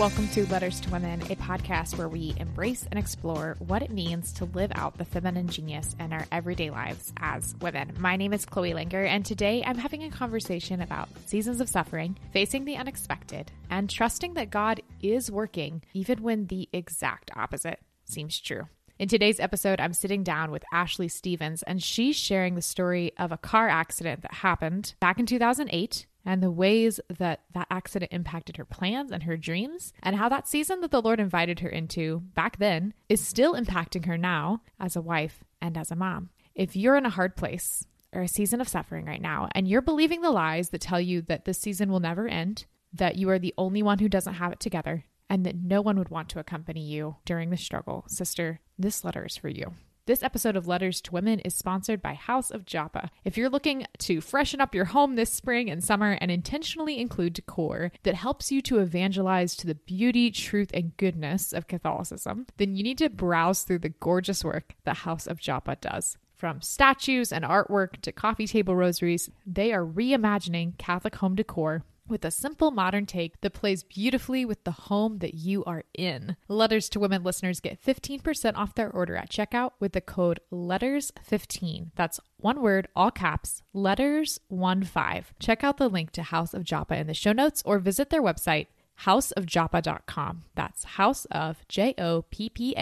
Welcome to Letters to Women, a podcast where we embrace and explore what it means to live out the feminine genius in our everyday lives as women. My name is Chloe Langr, and today I'm having a conversation about seasons of suffering, facing the unexpected, and trusting that God is working even when the exact opposite seems true. In today's episode, I'm sitting down with Ashley Stevens, and she's sharing the story of a car accident that happened back in 2008 and the ways that that accident impacted her plans and her dreams, and how that season that the Lord invited her into back then is still impacting her now as a wife and as a mom. If you're in a hard place or a season of suffering right now, and you're believing the lies that tell you that this season will never end, that you are the only one who doesn't have it together, and that no one would want to accompany you during the struggle, sister, this letter is for you. This episode of Letters to Women is sponsored by House of Joppa. If you're looking to freshen up your home this spring and summer and intentionally include decor that helps you to evangelize to the beauty, truth, and goodness of Catholicism, then you need to browse through the gorgeous work that House of Joppa does. From statues and artwork to coffee table rosaries, they are reimagining Catholic home decor with a simple modern take that plays beautifully with the home that you are in. Letters to Women listeners get 15% off their order at checkout with the code LETTERS15. That's one word, all caps, letters15. Check out the link to House of Joppa in the show notes or visit their website houseofjoppa.com. That's house of J O P P.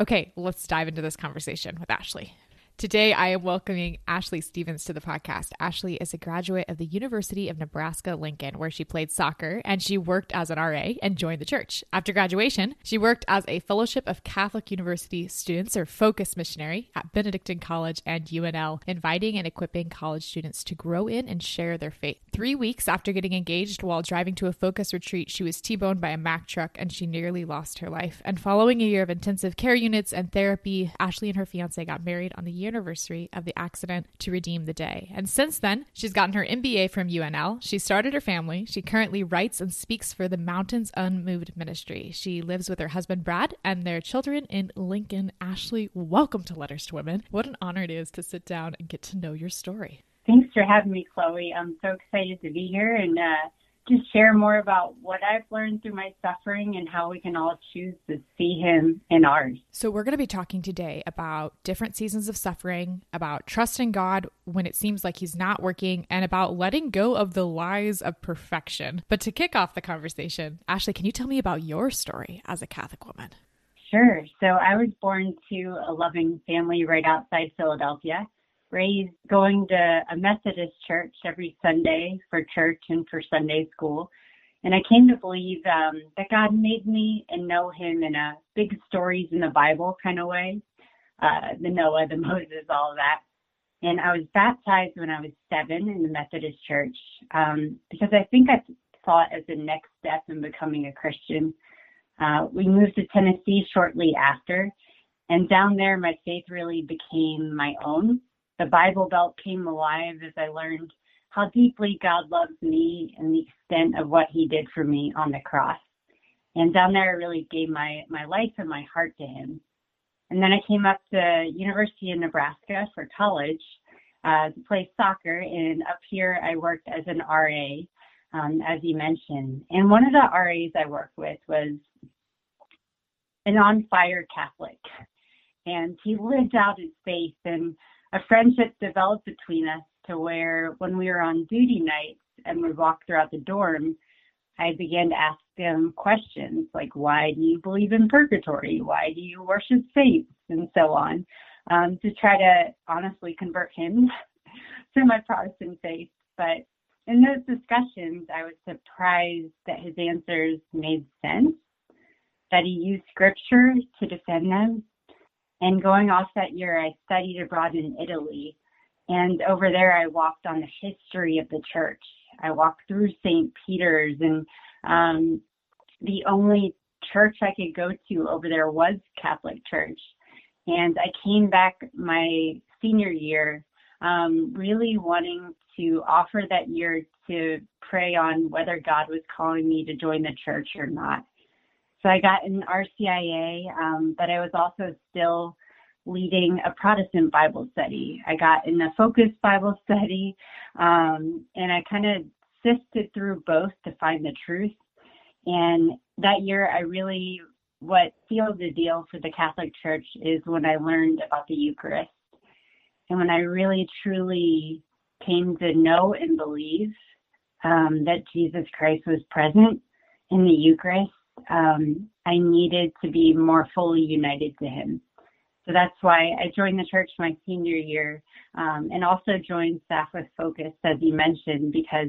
Okay, let's dive into this conversation with Ashley. Today, I am welcoming Ashley Stevens to the podcast. Ashley is a graduate of the University of Nebraska Lincoln, where she played soccer and she worked as an RA and joined the church. After graduation, she worked as a Fellowship of Catholic University Students or Focus missionary at Benedictine College and UNL, inviting and equipping college students to grow in and share their faith. Three weeks after getting engaged while driving to a Focus retreat, she was T boned by a Mack truck and she nearly lost her life. And following a year of intensive care units and therapy, Ashley and her fiance got married on the year anniversary of the accident to redeem the day. And since then, she's gotten her MBA from UNL. She started her family. She currently writes and speaks for the Mountains Unmoved Ministry. She lives with her husband, Brad, and their children in Lincoln. Ashley, welcome to Letters to Women. What an honor it is to sit down and get to know your story. Thanks for having me, Chloe. I'm so excited to be here and uh, just share more about what I've learned through my suffering and how we can all choose to see Him in ours. So, we're going to be talking today about different seasons of suffering, about trusting God when it seems like He's not working, and about letting go of the lies of perfection. But to kick off the conversation, Ashley, can you tell me about your story as a Catholic woman? Sure. So, I was born to a loving family right outside Philadelphia raised going to a Methodist church every Sunday for church and for Sunday school. And I came to believe um, that God made me and know Him in a big stories in the Bible kind of way uh, the Noah, the Moses, all that. And I was baptized when I was seven in the Methodist church um, because I think I thought as the next step in becoming a Christian. Uh, we moved to Tennessee shortly after, and down there my faith really became my own the Bible Belt came alive as I learned how deeply God loves me and the extent of what He did for me on the cross. And down there, I really gave my, my life and my heart to Him. And then I came up to University of Nebraska for college uh, to play soccer. And up here, I worked as an RA, um, as you mentioned. And one of the RAs I worked with was an on fire Catholic. And he lived out his faith and a friendship developed between us to where when we were on duty nights and would walk throughout the dorm, I began to ask them questions like, why do you believe in purgatory? Why do you worship saints? And so on, um, to try to honestly convert him to my Protestant faith. But in those discussions, I was surprised that his answers made sense, that he used scripture to defend them, and going off that year, I studied abroad in Italy. And over there, I walked on the history of the church. I walked through St. Peter's, and um, the only church I could go to over there was Catholic Church. And I came back my senior year um, really wanting to offer that year to pray on whether God was calling me to join the church or not. So I got an RCIA, um, but I was also still leading a Protestant Bible study. I got in a focused Bible study, um, and I kind of sifted through both to find the truth. And that year, I really, what sealed the deal for the Catholic Church is when I learned about the Eucharist. And when I really truly came to know and believe um, that Jesus Christ was present in the Eucharist, um, I needed to be more fully united to Him. So that's why I joined the church my senior year um, and also joined Staff with Focus, as you mentioned, because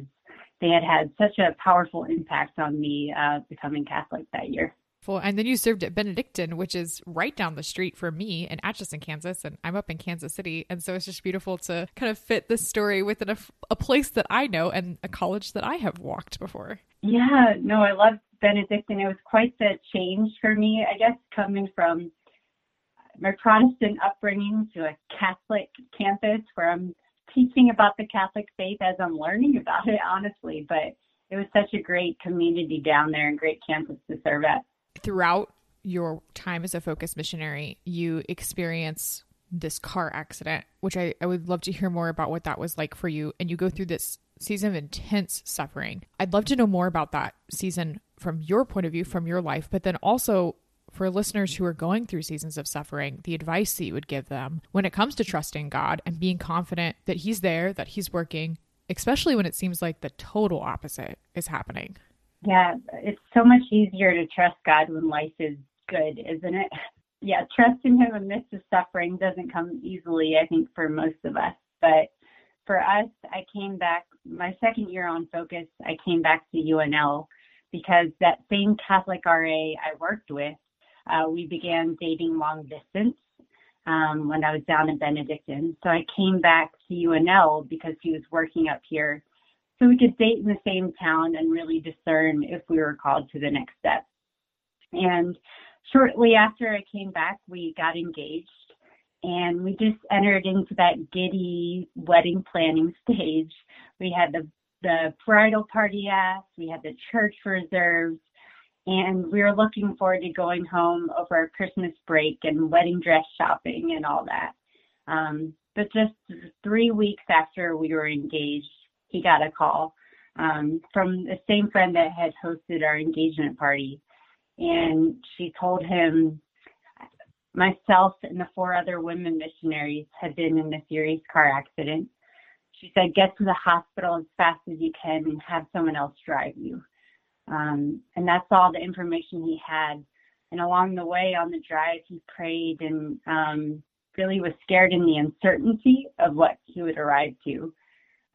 they had had such a powerful impact on me uh, becoming Catholic that year. And then you served at Benedictine, which is right down the street from me in Atchison, Kansas, and I'm up in Kansas City. And so it's just beautiful to kind of fit this story within a, a place that I know and a college that I have walked before. Yeah, no, I love Benedictine. It was quite the change for me, I guess, coming from my Protestant upbringing to a Catholic campus where I'm teaching about the Catholic faith as I'm learning about it, honestly. But it was such a great community down there and great campus to serve at. Throughout your time as a focus missionary, you experience this car accident, which I, I would love to hear more about what that was like for you. And you go through this season of intense suffering. I'd love to know more about that season from your point of view, from your life, but then also for listeners who are going through seasons of suffering, the advice that you would give them when it comes to trusting God and being confident that He's there, that He's working, especially when it seems like the total opposite is happening. Yeah, it's so much easier to trust God when life is good, isn't it? Yeah, trusting Him amidst midst of suffering doesn't come easily, I think, for most of us. But for us, I came back my second year on Focus, I came back to UNL because that same Catholic RA I worked with uh, we began dating long distance um, when I was down in Benedictine. So I came back to UNL because he was working up here. So we could date in the same town and really discern if we were called to the next step. And shortly after I came back, we got engaged and we just entered into that giddy wedding planning stage. We had the the bridal party asked, we had the church reserved, and we were looking forward to going home over our Christmas break and wedding dress shopping and all that. Um, but just three weeks after we were engaged, he got a call um, from the same friend that had hosted our engagement party. And she told him myself and the four other women missionaries had been in a serious car accident. She said, get to the hospital as fast as you can and have someone else drive you. Um, and that's all the information he had. And along the way on the drive, he prayed and um, really was scared in the uncertainty of what he would arrive to.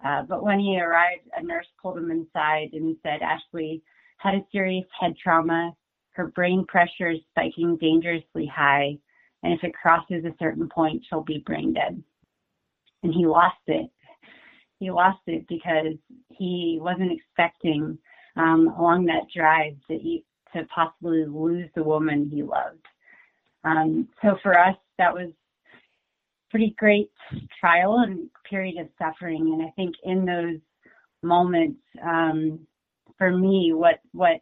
Uh, but when he arrived, a nurse pulled him inside and said, Ashley had a serious head trauma. Her brain pressure is spiking dangerously high. And if it crosses a certain point, she'll be brain dead. And he lost it. He lost it because he wasn't expecting um, along that drive to to possibly lose the woman he loved. Um, so for us, that was pretty great trial and period of suffering. And I think in those moments, um, for me, what what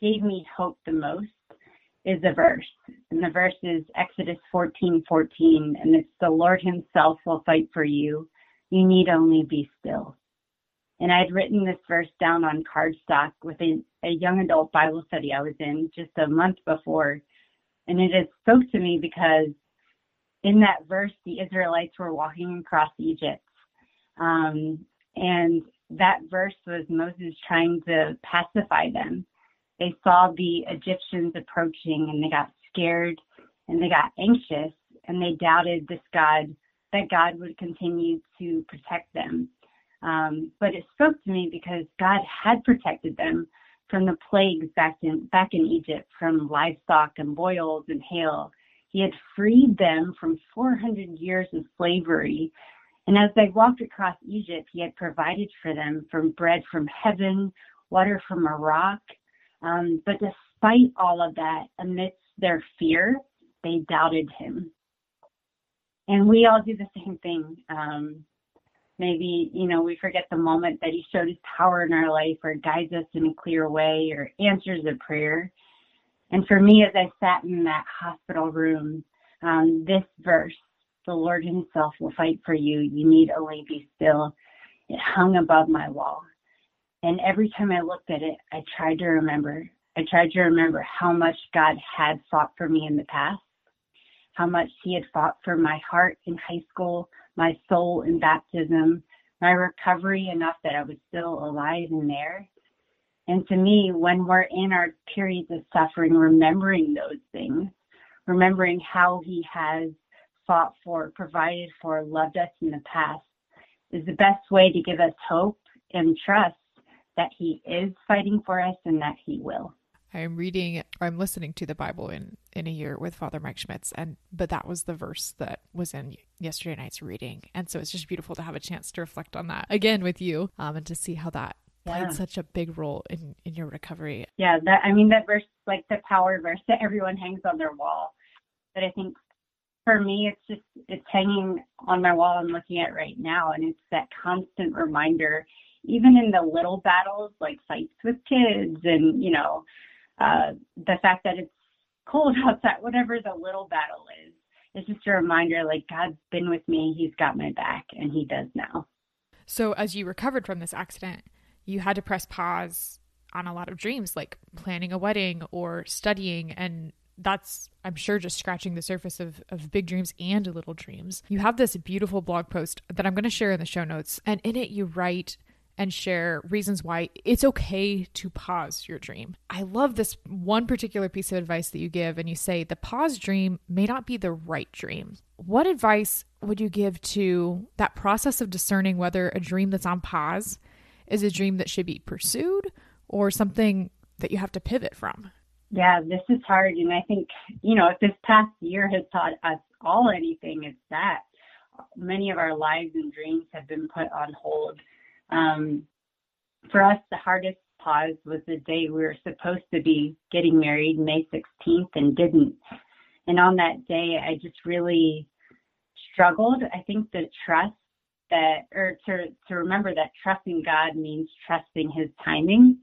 gave me hope the most is a verse. And the verse is Exodus 14, 14, and it's the Lord himself will fight for you. You need only be still. And I had written this verse down on cardstock with a, a young adult Bible study I was in just a month before. And it had spoke to me because in that verse, the Israelites were walking across Egypt. Um, and that verse was Moses trying to pacify them. They saw the Egyptians approaching and they got scared and they got anxious and they doubted this God, that God would continue to protect them. Um, but it spoke to me because God had protected them from the plagues back in back in Egypt, from livestock and boils and hail. He had freed them from 400 years of slavery. And as they walked across Egypt, he had provided for them from bread from heaven, water from a rock. Um, but despite all of that, amidst their fear, they doubted him. And we all do the same thing. Um, maybe you know we forget the moment that he showed his power in our life or guides us in a clear way or answers a prayer. And for me as i sat in that hospital room um, this verse the lord himself will fight for you. You need only be still. It hung above my wall. And every time i looked at it i tried to remember. I tried to remember how much God had fought for me in the past, how much He had fought for my heart in high school, my soul in baptism, my recovery enough that I was still alive in there. And to me, when we're in our periods of suffering, remembering those things, remembering how He has fought for, provided for, loved us in the past, is the best way to give us hope and trust that He is fighting for us and that He will. I'm reading or I'm listening to the Bible in in a year with Father Mike Schmitz and but that was the verse that was in yesterday night's reading and so it's just beautiful to have a chance to reflect on that again with you um, and to see how that played such a big role in in your recovery. Yeah, that I mean that verse like the power verse that everyone hangs on their wall. But I think for me it's just it's hanging on my wall I'm looking at right now and it's that constant reminder even in the little battles like fights with kids and you know uh, the fact that it's cold outside, whatever the little battle is, it's just a reminder like God's been with me, He's got my back, and He does now. So, as you recovered from this accident, you had to press pause on a lot of dreams, like planning a wedding or studying. And that's, I'm sure, just scratching the surface of, of big dreams and little dreams. You have this beautiful blog post that I'm going to share in the show notes. And in it, you write and share reasons why it's okay to pause your dream. I love this one particular piece of advice that you give, and you say the pause dream may not be the right dream. What advice would you give to that process of discerning whether a dream that's on pause is a dream that should be pursued or something that you have to pivot from? Yeah, this is hard. And I think, you know, if this past year has taught us all anything, it's that many of our lives and dreams have been put on hold um, for us, the hardest pause was the day we were supposed to be getting married, May 16th, and didn't. And on that day, I just really struggled. I think the trust that, or to, to remember that trusting God means trusting His timing.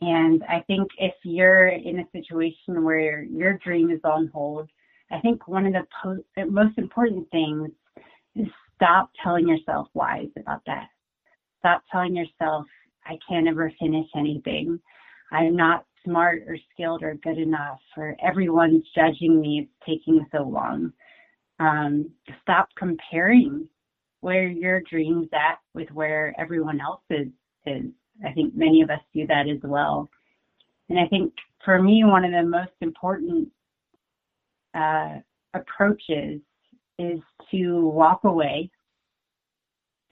And I think if you're in a situation where your dream is on hold, I think one of the po- most important things is stop telling yourself lies about that. Stop telling yourself, I can't ever finish anything. I'm not smart or skilled or good enough, or everyone's judging me. It's taking so long. Um, stop comparing where your dreams at with where everyone else is, is. I think many of us do that as well. And I think for me, one of the most important uh, approaches is to walk away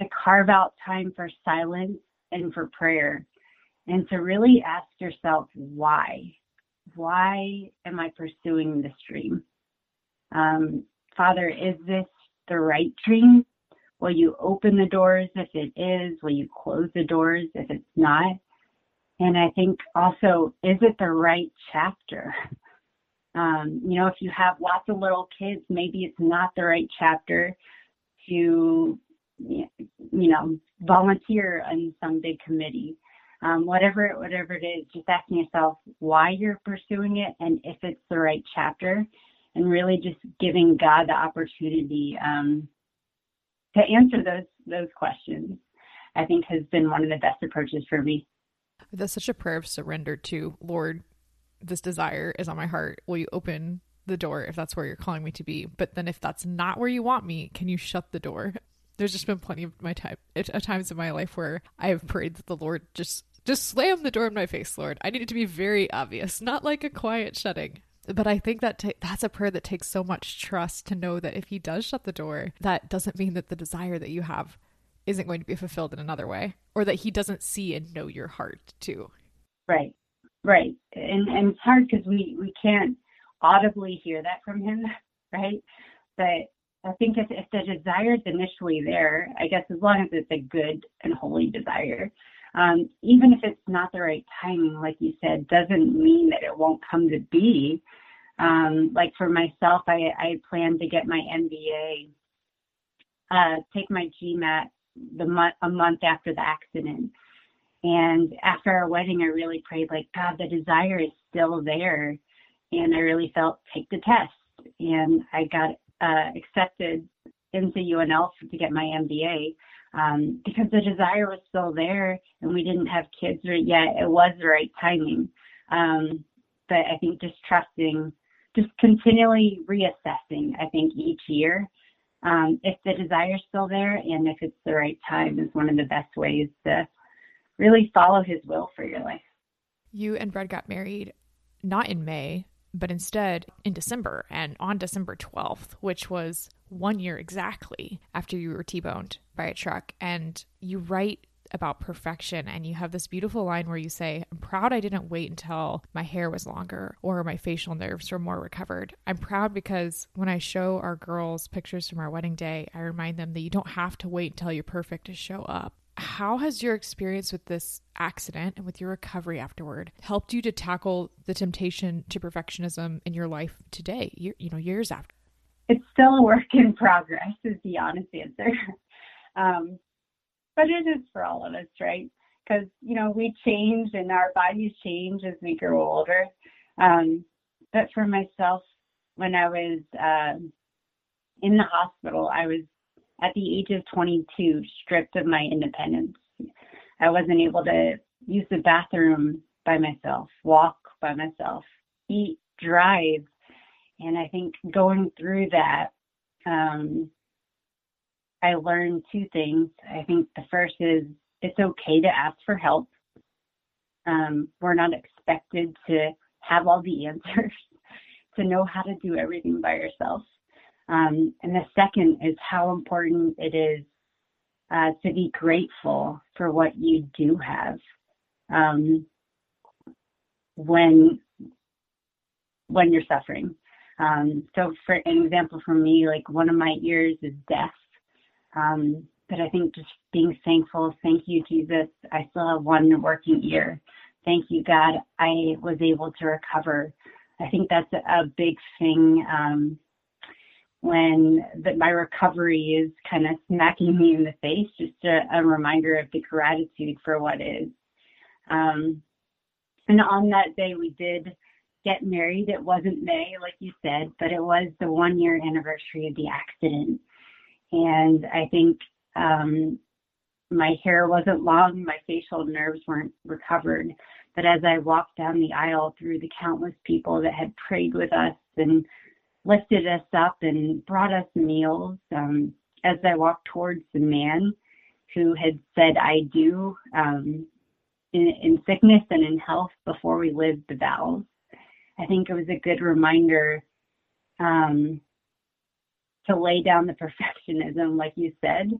to carve out time for silence and for prayer and to really ask yourself why. Why am I pursuing this dream? Um, Father, is this the right dream? Will you open the doors if it is? Will you close the doors if it's not? And I think also, is it the right chapter? Um, you know, if you have lots of little kids, maybe it's not the right chapter to you know, volunteer in some big committee. Um, whatever whatever it is, just asking yourself why you're pursuing it and if it's the right chapter, and really just giving God the opportunity um, to answer those those questions. I think has been one of the best approaches for me. That's such a prayer of surrender to Lord. This desire is on my heart. Will you open the door if that's where you're calling me to be? But then if that's not where you want me, can you shut the door? There's just been plenty of my time at times in my life where I have prayed that the Lord just just slam the door in my face, Lord. I need it to be very obvious, not like a quiet shutting. But I think that that's a prayer that takes so much trust to know that if He does shut the door, that doesn't mean that the desire that you have isn't going to be fulfilled in another way, or that He doesn't see and know your heart too. Right, right, and and it's hard because we we can't audibly hear that from Him, right? But I think if, if the desire is initially there, I guess as long as it's a good and holy desire, um, even if it's not the right timing, like you said, doesn't mean that it won't come to be. Um, like for myself, I, I plan to get my MBA, uh, take my GMAT the month a month after the accident. And after our wedding, I really prayed like, God, the desire is still there. And I really felt take the test. And I got uh, accepted into UNL to get my MBA um, because the desire was still there and we didn't have kids yet. It was the right timing. Um, but I think just trusting, just continually reassessing, I think each year, um, if the desire is still there and if it's the right time is one of the best ways to really follow his will for your life. You and Brad got married not in May, but instead in December and on December 12th, which was one year exactly after you were T boned by a truck. And you write about perfection and you have this beautiful line where you say, I'm proud I didn't wait until my hair was longer or my facial nerves were more recovered. I'm proud because when I show our girls pictures from our wedding day, I remind them that you don't have to wait until you're perfect to show up how has your experience with this accident and with your recovery afterward helped you to tackle the temptation to perfectionism in your life today you, you know years after? It's still a work in progress is the honest answer. Um, but it is for all of us right? Because you know we change and our bodies change as we grow older. Um, but for myself when i was uh, in the hospital i was at the age of 22 stripped of my independence. I wasn't able to use the bathroom by myself, walk by myself, eat, drive. And I think going through that, um, I learned two things. I think the first is it's okay to ask for help. Um, we're not expected to have all the answers, to know how to do everything by yourself. Um, and the second is how important it is uh, to be grateful for what you do have. Um, when when you're suffering. Um, so, for an example, for me, like one of my ears is deaf. Um, but I think just being thankful, thank you, Jesus. I still have one working ear. Thank you, God. I was able to recover. I think that's a, big thing um, when the, my recovery is kind of smacking me in the face, just a, a reminder of the gratitude for what is. Um, and on that day, we did get married. It wasn't May, like you said, but it was the one year anniversary of the accident. And I think um, my hair wasn't long, my facial nerves weren't recovered. But as I walked down the aisle through the countless people that had prayed with us and lifted us up and brought us meals um, as I walked towards the man who had said, I do um, in, in sickness and in health before we lived the vows. I think it was a good reminder um, to lay down the perfectionism, like you said,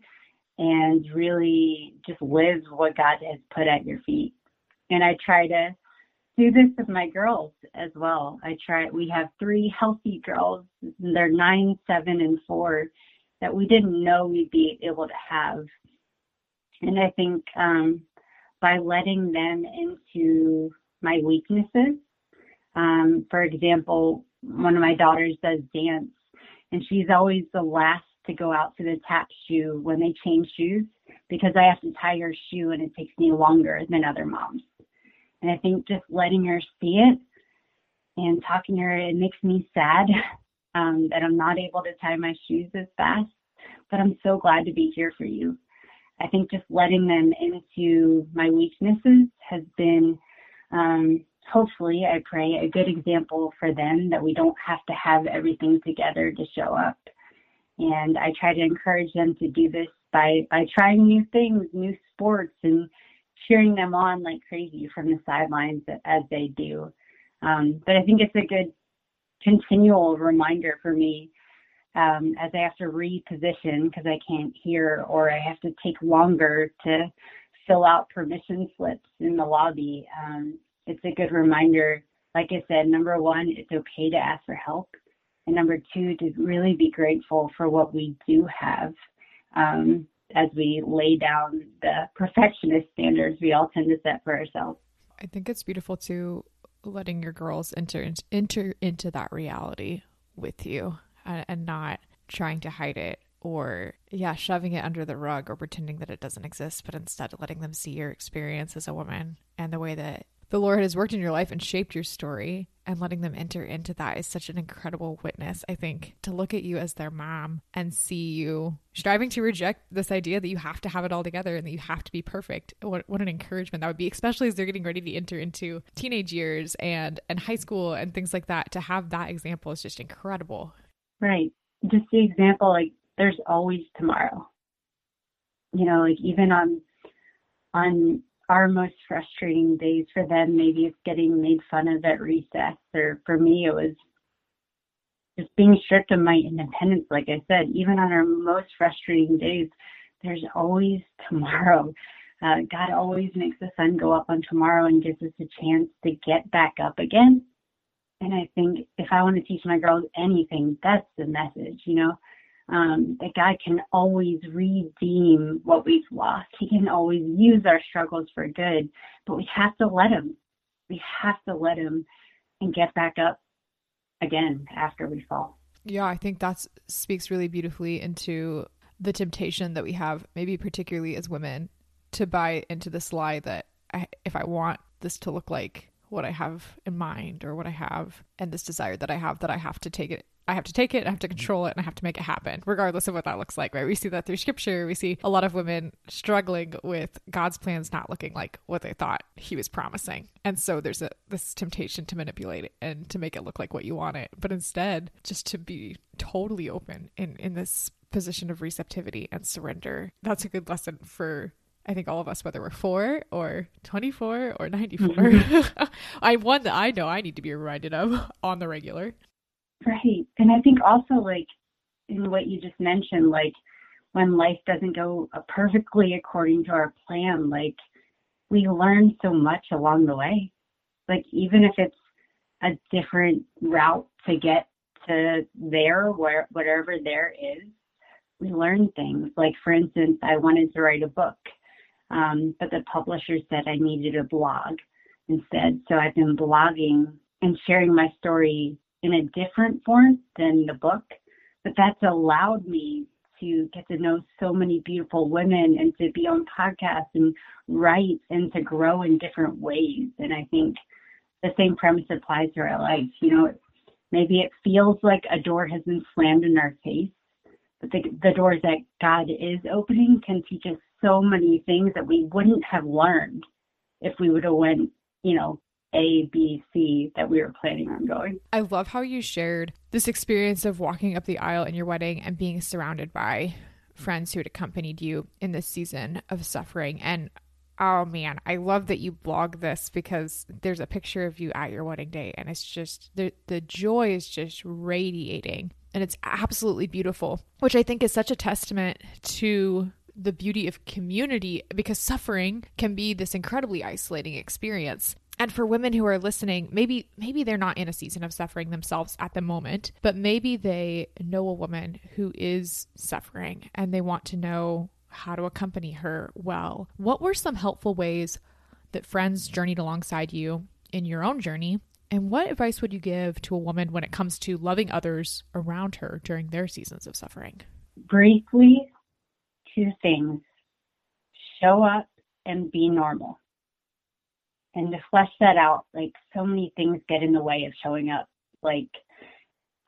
and really just live what God has put at your feet. And I try to do this with my girls as well. I try. We have three healthy girls. They're nine, seven, and four that we didn't know we'd be able to have. And I think um, by letting them into my weaknesses, um, for example, one of my daughters does dance, and she's always the last to go out to the tap shoe when they change shoes because I have to tie her shoe and it takes me longer than other moms. And I think just letting her see it and talking to her, it makes me sad um, that I'm not able to tie my shoes as fast. But I'm so glad to be here for you. I think just letting them into my weaknesses has been, um, hopefully, I pray, a good example for them that we don't have to have everything together to show up. And I try to encourage them to do this by, by trying new things, new sports, and cheering them on like crazy from the sidelines as they do. Um, but I think it's a good continual reminder for me um, as I have to reposition because I can't hear or I have to take longer to fill out permission slips in the lobby. Um, it's a good reminder, like I said, number one, it's okay to ask for help. And number two, to really be grateful for what we do have. Um, as we lay down the perfectionist standards we all tend to set for ourselves. I think it's beautiful too letting your girls enter enter into that reality with you and, and not trying to hide it or yeah shoving it under the rug or pretending that it doesn't exist but instead letting them see your experience as a woman and the way that the Lord has worked in your life and shaped your story and letting them enter into that is such an incredible witness. I think to look at you as their mom and see you striving to reject this idea that you have to have it all together and that you have to be perfect. What what an encouragement that would be, especially as they're getting ready to enter into teenage years and and high school and things like that. To have that example is just incredible. Right. Just the example, like there's always tomorrow. You know, like even on on our most frustrating days for them. Maybe it's getting made fun of at recess, or for me, it was just being stripped of my independence. Like I said, even on our most frustrating days, there's always tomorrow. Uh, God always makes the sun go up on tomorrow and gives us a chance to get back up again. And I think if I want to teach my girls anything, that's the message, you know um, that God can always redeem what we've lost. He can always use our struggles for good, but we have to let Him. We have to let Him and get back up again after we fall. Yeah, I think that speaks really beautifully into the temptation that we have, maybe particularly as women, to buy into this lie that I, if I want this to look like what I have in mind or what I have and this desire that I have, that I have to take it I have to take it, I have to control it, and I have to make it happen, regardless of what that looks like, right? We see that through scripture. We see a lot of women struggling with God's plans not looking like what they thought He was promising. And so there's a this temptation to manipulate it and to make it look like what you want it. But instead, just to be totally open in, in this position of receptivity and surrender. That's a good lesson for I think all of us, whether we're four or 24 or 94. Mm-hmm. I one that I know I need to be reminded of on the regular. Right. And I think also like in what you just mentioned, like when life doesn't go perfectly according to our plan, like we learn so much along the way. Like even if it's a different route to get to there, where whatever there is, we learn things. Like for instance, I wanted to write a book, um, but the publisher said I needed a blog instead. So I've been blogging and sharing my story in a different form than the book, but that's allowed me to get to know so many beautiful women and to be on podcasts and write and to grow in different ways. And I think the same premise applies to our life. You know, maybe it feels like a door has been slammed in our face, but the, the doors that God is opening can teach us so many things that we wouldn't have learned if we would have went, you know, a, B, C that we were planning on going. I love how you shared this experience of walking up the aisle in your wedding and being surrounded by friends who had accompanied you in this season of suffering. And oh man, I love that you blog this because there's a picture of you at your wedding day and it's just the the joy is just radiating and it's absolutely beautiful, which I think is such a testament to the beauty of community because suffering can be this incredibly isolating experience and for women who are listening maybe maybe they're not in a season of suffering themselves at the moment but maybe they know a woman who is suffering and they want to know how to accompany her well. What were some helpful ways that friends journeyed alongside you in your own journey? And what advice would you give to a woman when it comes to loving others around her during their seasons of suffering? Briefly two things. Show up and be normal and to flesh that out, like so many things get in the way of showing up. Like,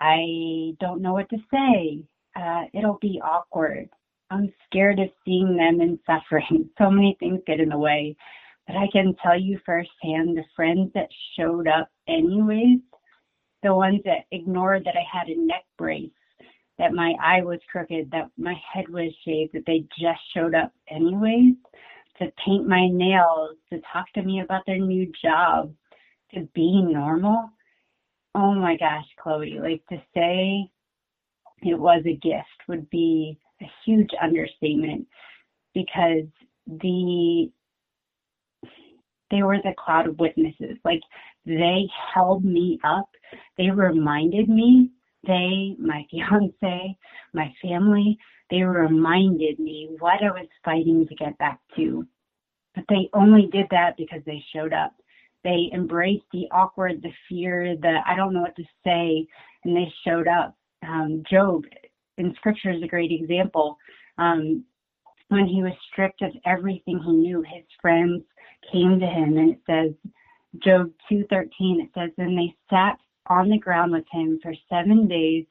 I don't know what to say. Uh, it'll be awkward. I'm scared of seeing them in suffering. So many things get in the way. But I can tell you firsthand the friends that showed up anyways, the ones that ignored that I had a neck brace, that my eye was crooked, that my head was shaved, that they just showed up anyways to paint my nails, to talk to me about their new job, to be normal. Oh my gosh, Chloe, like to say it was a gift would be a huge understatement because the they were the cloud of witnesses. Like they held me up. They reminded me, they, my fiance, my family, they reminded me what I was fighting to get back to. But they only did that because they showed up. They embraced the awkward, the fear, the I don't know what to say, and they showed up. Um, Job in scripture is a great example. Um, when he was stripped of everything he knew, his friends came to him and it says Job 2:13 it says and they sat on the ground with him for 7 days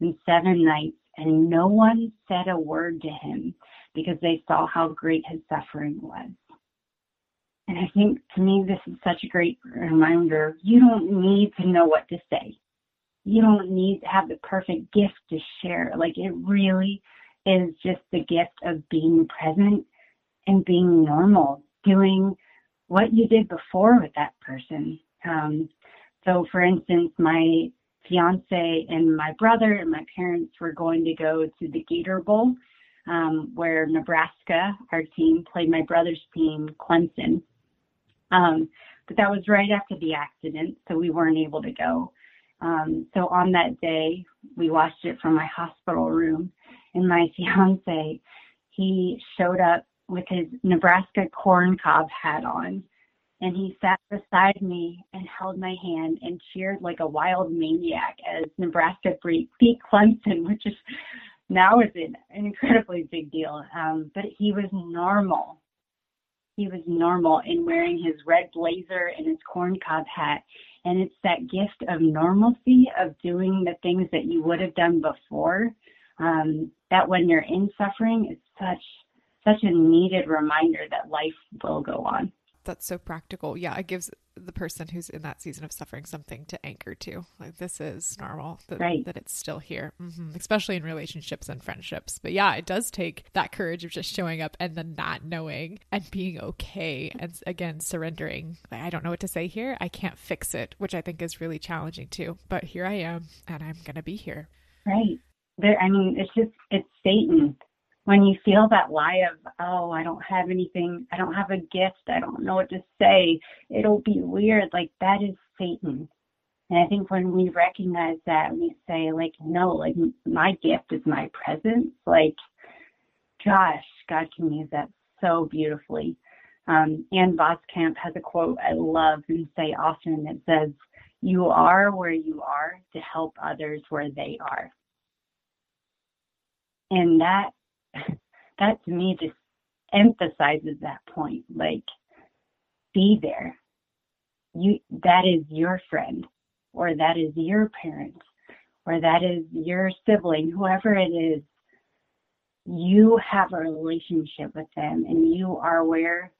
and 7 nights and no one said a word to him because they saw how great his suffering was. And I think to me this is such a great reminder. You don't need to know what to say. You don't need to have the perfect gift to share. Like it really is just the gift of being present and being normal, doing what you did before with that person. Um, so, for instance, my fiance and my brother and my parents were going to go to the Gator Bowl, um, where Nebraska, our team, played my brother's team, Clemson. Um, but that was right after the accident, so we weren't able to go. Um, so on that day, we watched it from my hospital room, and my fiance, he showed up with his Nebraska corn cob hat on. And he sat beside me and held my hand and cheered like a wild maniac as Nebraska beat Clemson, which is now is an, incredibly big deal. Um, but he was normal. He was normal in wearing his red blazer and his corn cob hat. And it's that gift of normalcy of doing the things that you would have done before. Um, that when you're in suffering, it's such such a needed reminder that life will go on. That's so practical. Yeah, it gives the person who's in that season of suffering something to anchor to. Like this is normal. That, right. that it's still here, mm-hmm. especially in relationships and friendships. But yeah, it does take that courage of just showing up and then not knowing and being okay and again surrendering. Like, I don't know what to say here. I can't fix it, which I think is really challenging too. But here I am, and I'm gonna be here. Right. There. I mean, it's just it's Satan when you feel that lie of, oh, I don't have anything, I don't have a gift, I don't know what to say, it'll be weird, like that is Satan. And I think when we recognize that, we say, like, no, like my gift is my presence, like, gosh, God can use that so beautifully. Um, Ann Voskamp has a quote I love and say often that says, You are where you are to help others where they are. And that that to me just emphasizes that point. Like, be there. You that is your friend, or that is your parent, or that is your sibling, whoever it is. You have a relationship with them, and you are where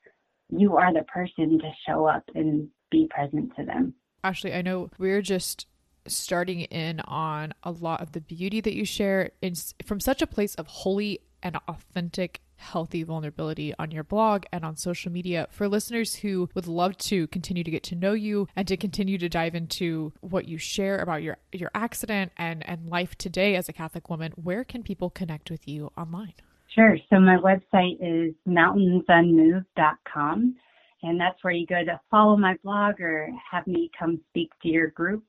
you are the person to show up and be present to them. Ashley, I know we're just starting in on a lot of the beauty that you share in, from such a place of holy and authentic healthy vulnerability on your blog and on social media for listeners who would love to continue to get to know you and to continue to dive into what you share about your your accident and and life today as a Catholic woman. Where can people connect with you online? Sure. So my website is mountainsunmoved.com and that's where you go to follow my blog or have me come speak to your group.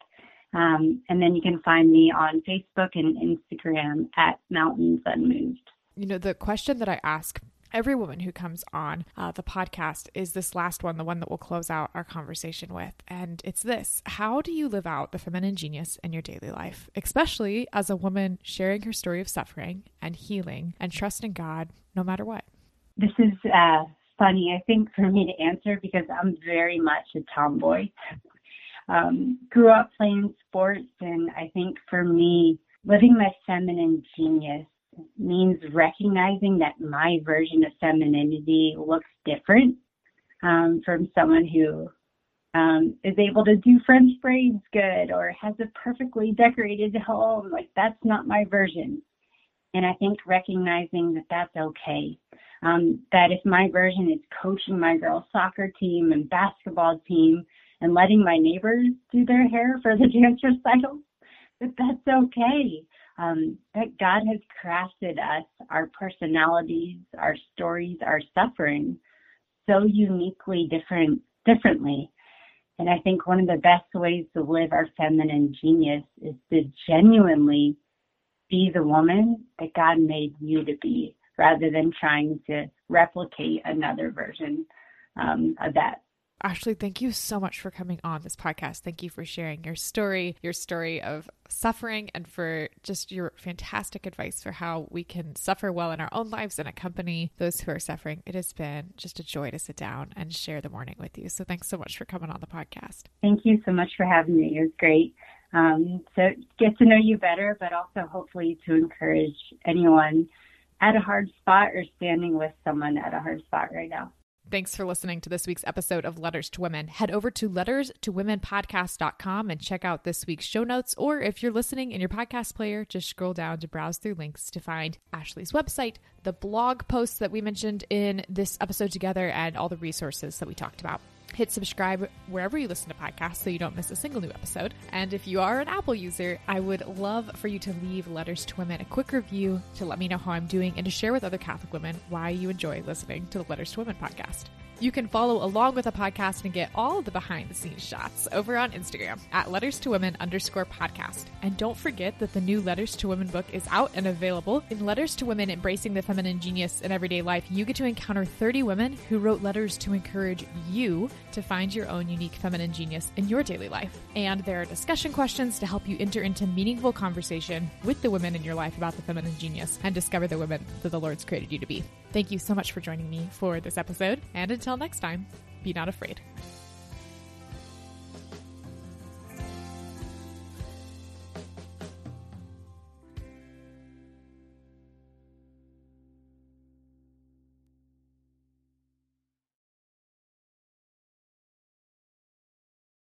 Um, and then you can find me on Facebook and Instagram at Mountains Unmoved you know, the question that I ask every woman who comes on uh, the podcast is this last one, the one that we'll close out our conversation with. And it's this How do you live out the feminine genius in your daily life, especially as a woman sharing her story of suffering and healing and trusting God no matter what? This is uh, funny, I think, for me to answer because I'm very much a tomboy. Um, grew up playing sports, and I think for me, living my feminine genius means recognizing that my version of femininity looks different um, from someone who um, is able to do French braids good or has a perfectly decorated home. Like, that's not my version. And I think recognizing that that's okay. Um, that if my version is coaching my girls' soccer team and basketball team and letting my neighbors do their hair for the dance recital, that that's okay um, that God has crafted us, our personalities, our stories, our suffering, so uniquely different, differently. And I think one of the best ways to live our feminine genius is to genuinely be the woman that God made you to be, rather than trying to replicate another version um, of that Ashley, thank you so much for coming on this podcast. Thank you for sharing your story, your story of suffering, and for just your fantastic advice for how we can suffer well in our own lives and accompany those who are suffering. It has been just a joy to sit down and share the morning with you. So thanks so much for coming on the podcast. Thank you so much for having me. It was great. Um, so get to know you better, but also hopefully to encourage anyone at a hard spot or standing with someone at a hard spot right now. Thanks for listening to this week's episode of Letters to Women. Head over to letterstowomenpodcast.com and check out this week's show notes. Or if you're listening in your podcast player, just scroll down to browse through links to find Ashley's website, the blog posts that we mentioned in this episode together, and all the resources that we talked about. Hit subscribe wherever you listen to podcasts so you don't miss a single new episode. And if you are an Apple user, I would love for you to leave Letters to Women a quick review to let me know how I'm doing and to share with other Catholic women why you enjoy listening to the Letters to Women podcast. You can follow along with the podcast and get all the behind the scenes shots over on Instagram at Letters to Women underscore podcast. And don't forget that the new Letters to Women book is out and available. In Letters to Women Embracing the Feminine Genius in Everyday Life, you get to encounter 30 women who wrote letters to encourage you to find your own unique feminine genius in your daily life. And there are discussion questions to help you enter into meaningful conversation with the women in your life about the feminine genius and discover the women that the Lord's created you to be. Thank you so much for joining me for this episode. And until next time, be not afraid.